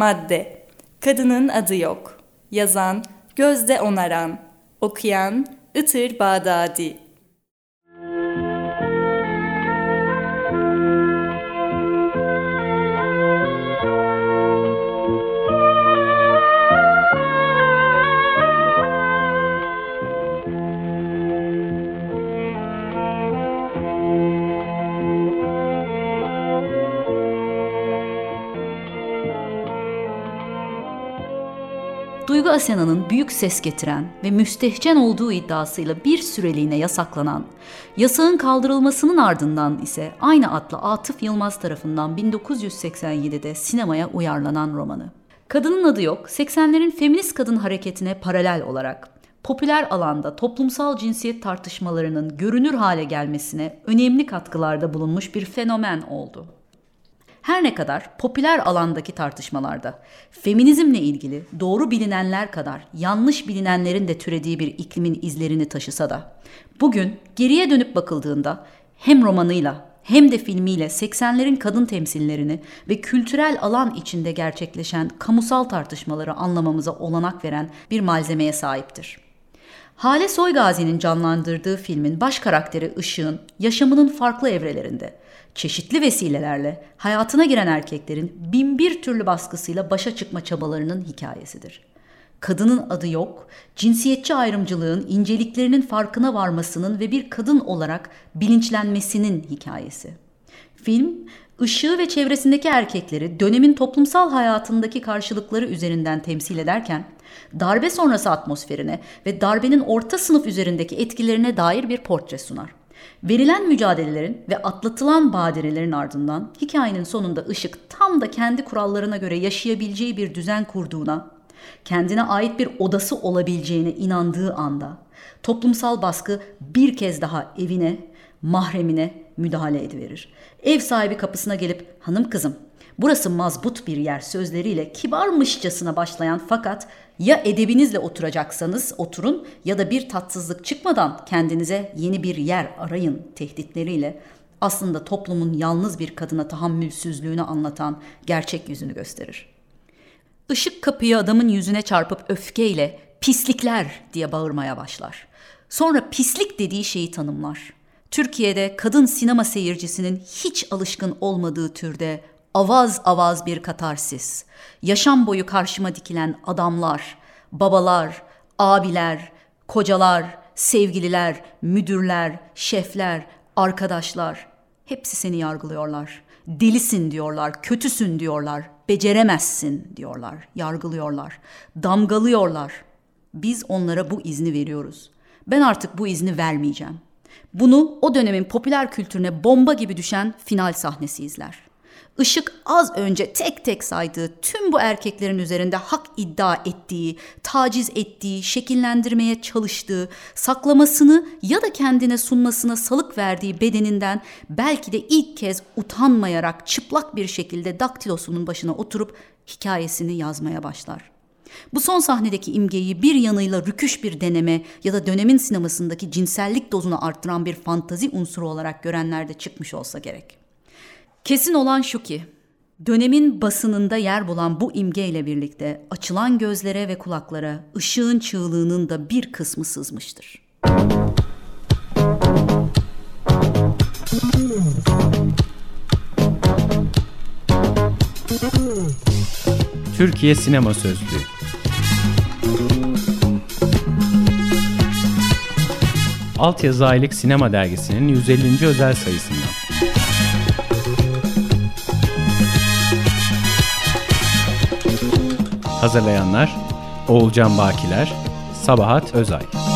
Madde. Kadının adı yok. Yazan Gözde Onaran. Okuyan Itır Bağdadi Duygu Asena'nın büyük ses getiren ve müstehcen olduğu iddiasıyla bir süreliğine yasaklanan, yasağın kaldırılmasının ardından ise aynı adlı Atıf Yılmaz tarafından 1987'de sinemaya uyarlanan romanı. Kadının adı yok, 80'lerin feminist kadın hareketine paralel olarak popüler alanda toplumsal cinsiyet tartışmalarının görünür hale gelmesine önemli katkılarda bulunmuş bir fenomen oldu. Her ne kadar popüler alandaki tartışmalarda feminizmle ilgili doğru bilinenler kadar yanlış bilinenlerin de türediği bir iklimin izlerini taşısa da bugün geriye dönüp bakıldığında hem romanıyla hem de filmiyle 80'lerin kadın temsillerini ve kültürel alan içinde gerçekleşen kamusal tartışmaları anlamamıza olanak veren bir malzemeye sahiptir. Hale Soygazi'nin canlandırdığı filmin baş karakteri Işık'ın yaşamının farklı evrelerinde çeşitli vesilelerle hayatına giren erkeklerin binbir türlü baskısıyla başa çıkma çabalarının hikayesidir. Kadının adı yok, cinsiyetçi ayrımcılığın inceliklerinin farkına varmasının ve bir kadın olarak bilinçlenmesinin hikayesi. Film, ışığı ve çevresindeki erkekleri dönemin toplumsal hayatındaki karşılıkları üzerinden temsil ederken, darbe sonrası atmosferine ve darbenin orta sınıf üzerindeki etkilerine dair bir portre sunar. Verilen mücadelelerin ve atlatılan badirelerin ardından hikayenin sonunda ışık tam da kendi kurallarına göre yaşayabileceği bir düzen kurduğuna, kendine ait bir odası olabileceğine inandığı anda toplumsal baskı bir kez daha evine, mahremine müdahale ediverir. Ev sahibi kapısına gelip hanım kızım burası mazbut bir yer sözleriyle kibarmışçasına başlayan fakat ya edebinizle oturacaksanız oturun ya da bir tatsızlık çıkmadan kendinize yeni bir yer arayın tehditleriyle aslında toplumun yalnız bir kadına tahammülsüzlüğünü anlatan gerçek yüzünü gösterir. Işık kapıyı adamın yüzüne çarpıp öfkeyle pislikler diye bağırmaya başlar. Sonra pislik dediği şeyi tanımlar. Türkiye'de kadın sinema seyircisinin hiç alışkın olmadığı türde avaz avaz bir katarsis. Yaşam boyu karşıma dikilen adamlar, babalar, abiler, kocalar, sevgililer, müdürler, şefler, arkadaşlar hepsi seni yargılıyorlar. Delisin diyorlar, kötüsün diyorlar, beceremezsin diyorlar, yargılıyorlar, damgalıyorlar. Biz onlara bu izni veriyoruz. Ben artık bu izni vermeyeceğim. Bunu o dönemin popüler kültürüne bomba gibi düşen final sahnesi izler. Işık az önce tek tek saydığı tüm bu erkeklerin üzerinde hak iddia ettiği, taciz ettiği, şekillendirmeye çalıştığı, saklamasını ya da kendine sunmasına salık verdiği bedeninden belki de ilk kez utanmayarak çıplak bir şekilde daktilosunun başına oturup hikayesini yazmaya başlar. Bu son sahnedeki imgeyi bir yanıyla rüküş bir deneme ya da dönemin sinemasındaki cinsellik dozunu arttıran bir fantazi unsuru olarak görenler de çıkmış olsa gerek. Kesin olan şu ki, dönemin basınında yer bulan bu imgeyle birlikte açılan gözlere ve kulaklara ışığın çığlığının da bir kısmı sızmıştır. Türkiye Sinema Sözlüğü Altyazı Aylık Sinema Dergisi'nin 150. özel sayısından. Hazırlayanlar Oğulcan Bakiler, Sabahat Özay.